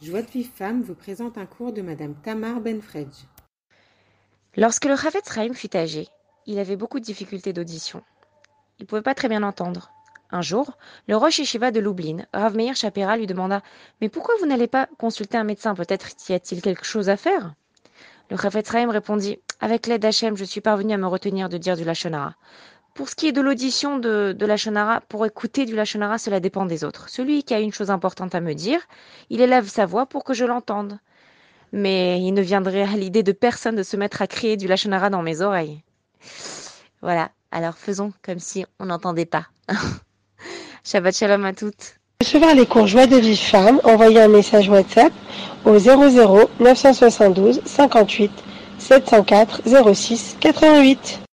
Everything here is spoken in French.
Joie de Vive Femme vous présente un cours de Madame Tamar Benfredj. Lorsque le Chavetz Chaim fut âgé, il avait beaucoup de difficultés d'audition. Il ne pouvait pas très bien entendre. Un jour, le Rosh Yeshiva de Lublin, Rav Meir Shapira, lui demanda Mais pourquoi vous n'allez pas consulter un médecin? Peut-être y a-t-il quelque chose à faire? Le Chavetz Chaim répondit Avec l'aide d'Hachem, je suis parvenu à me retenir de dire du Lachonara. Pour ce qui est de l'audition de, de la Shonara, pour écouter du Lachonara, cela dépend des autres. Celui qui a une chose importante à me dire, il élève sa voix pour que je l'entende. Mais il ne viendrait à l'idée de personne de se mettre à crier du Lachonara dans mes oreilles. Voilà, alors faisons comme si on n'entendait pas. Shabbat shalom à toutes. Recevoir les cours Joie de Vive Femme, envoyez un message WhatsApp au 00 972 58 704 06 88.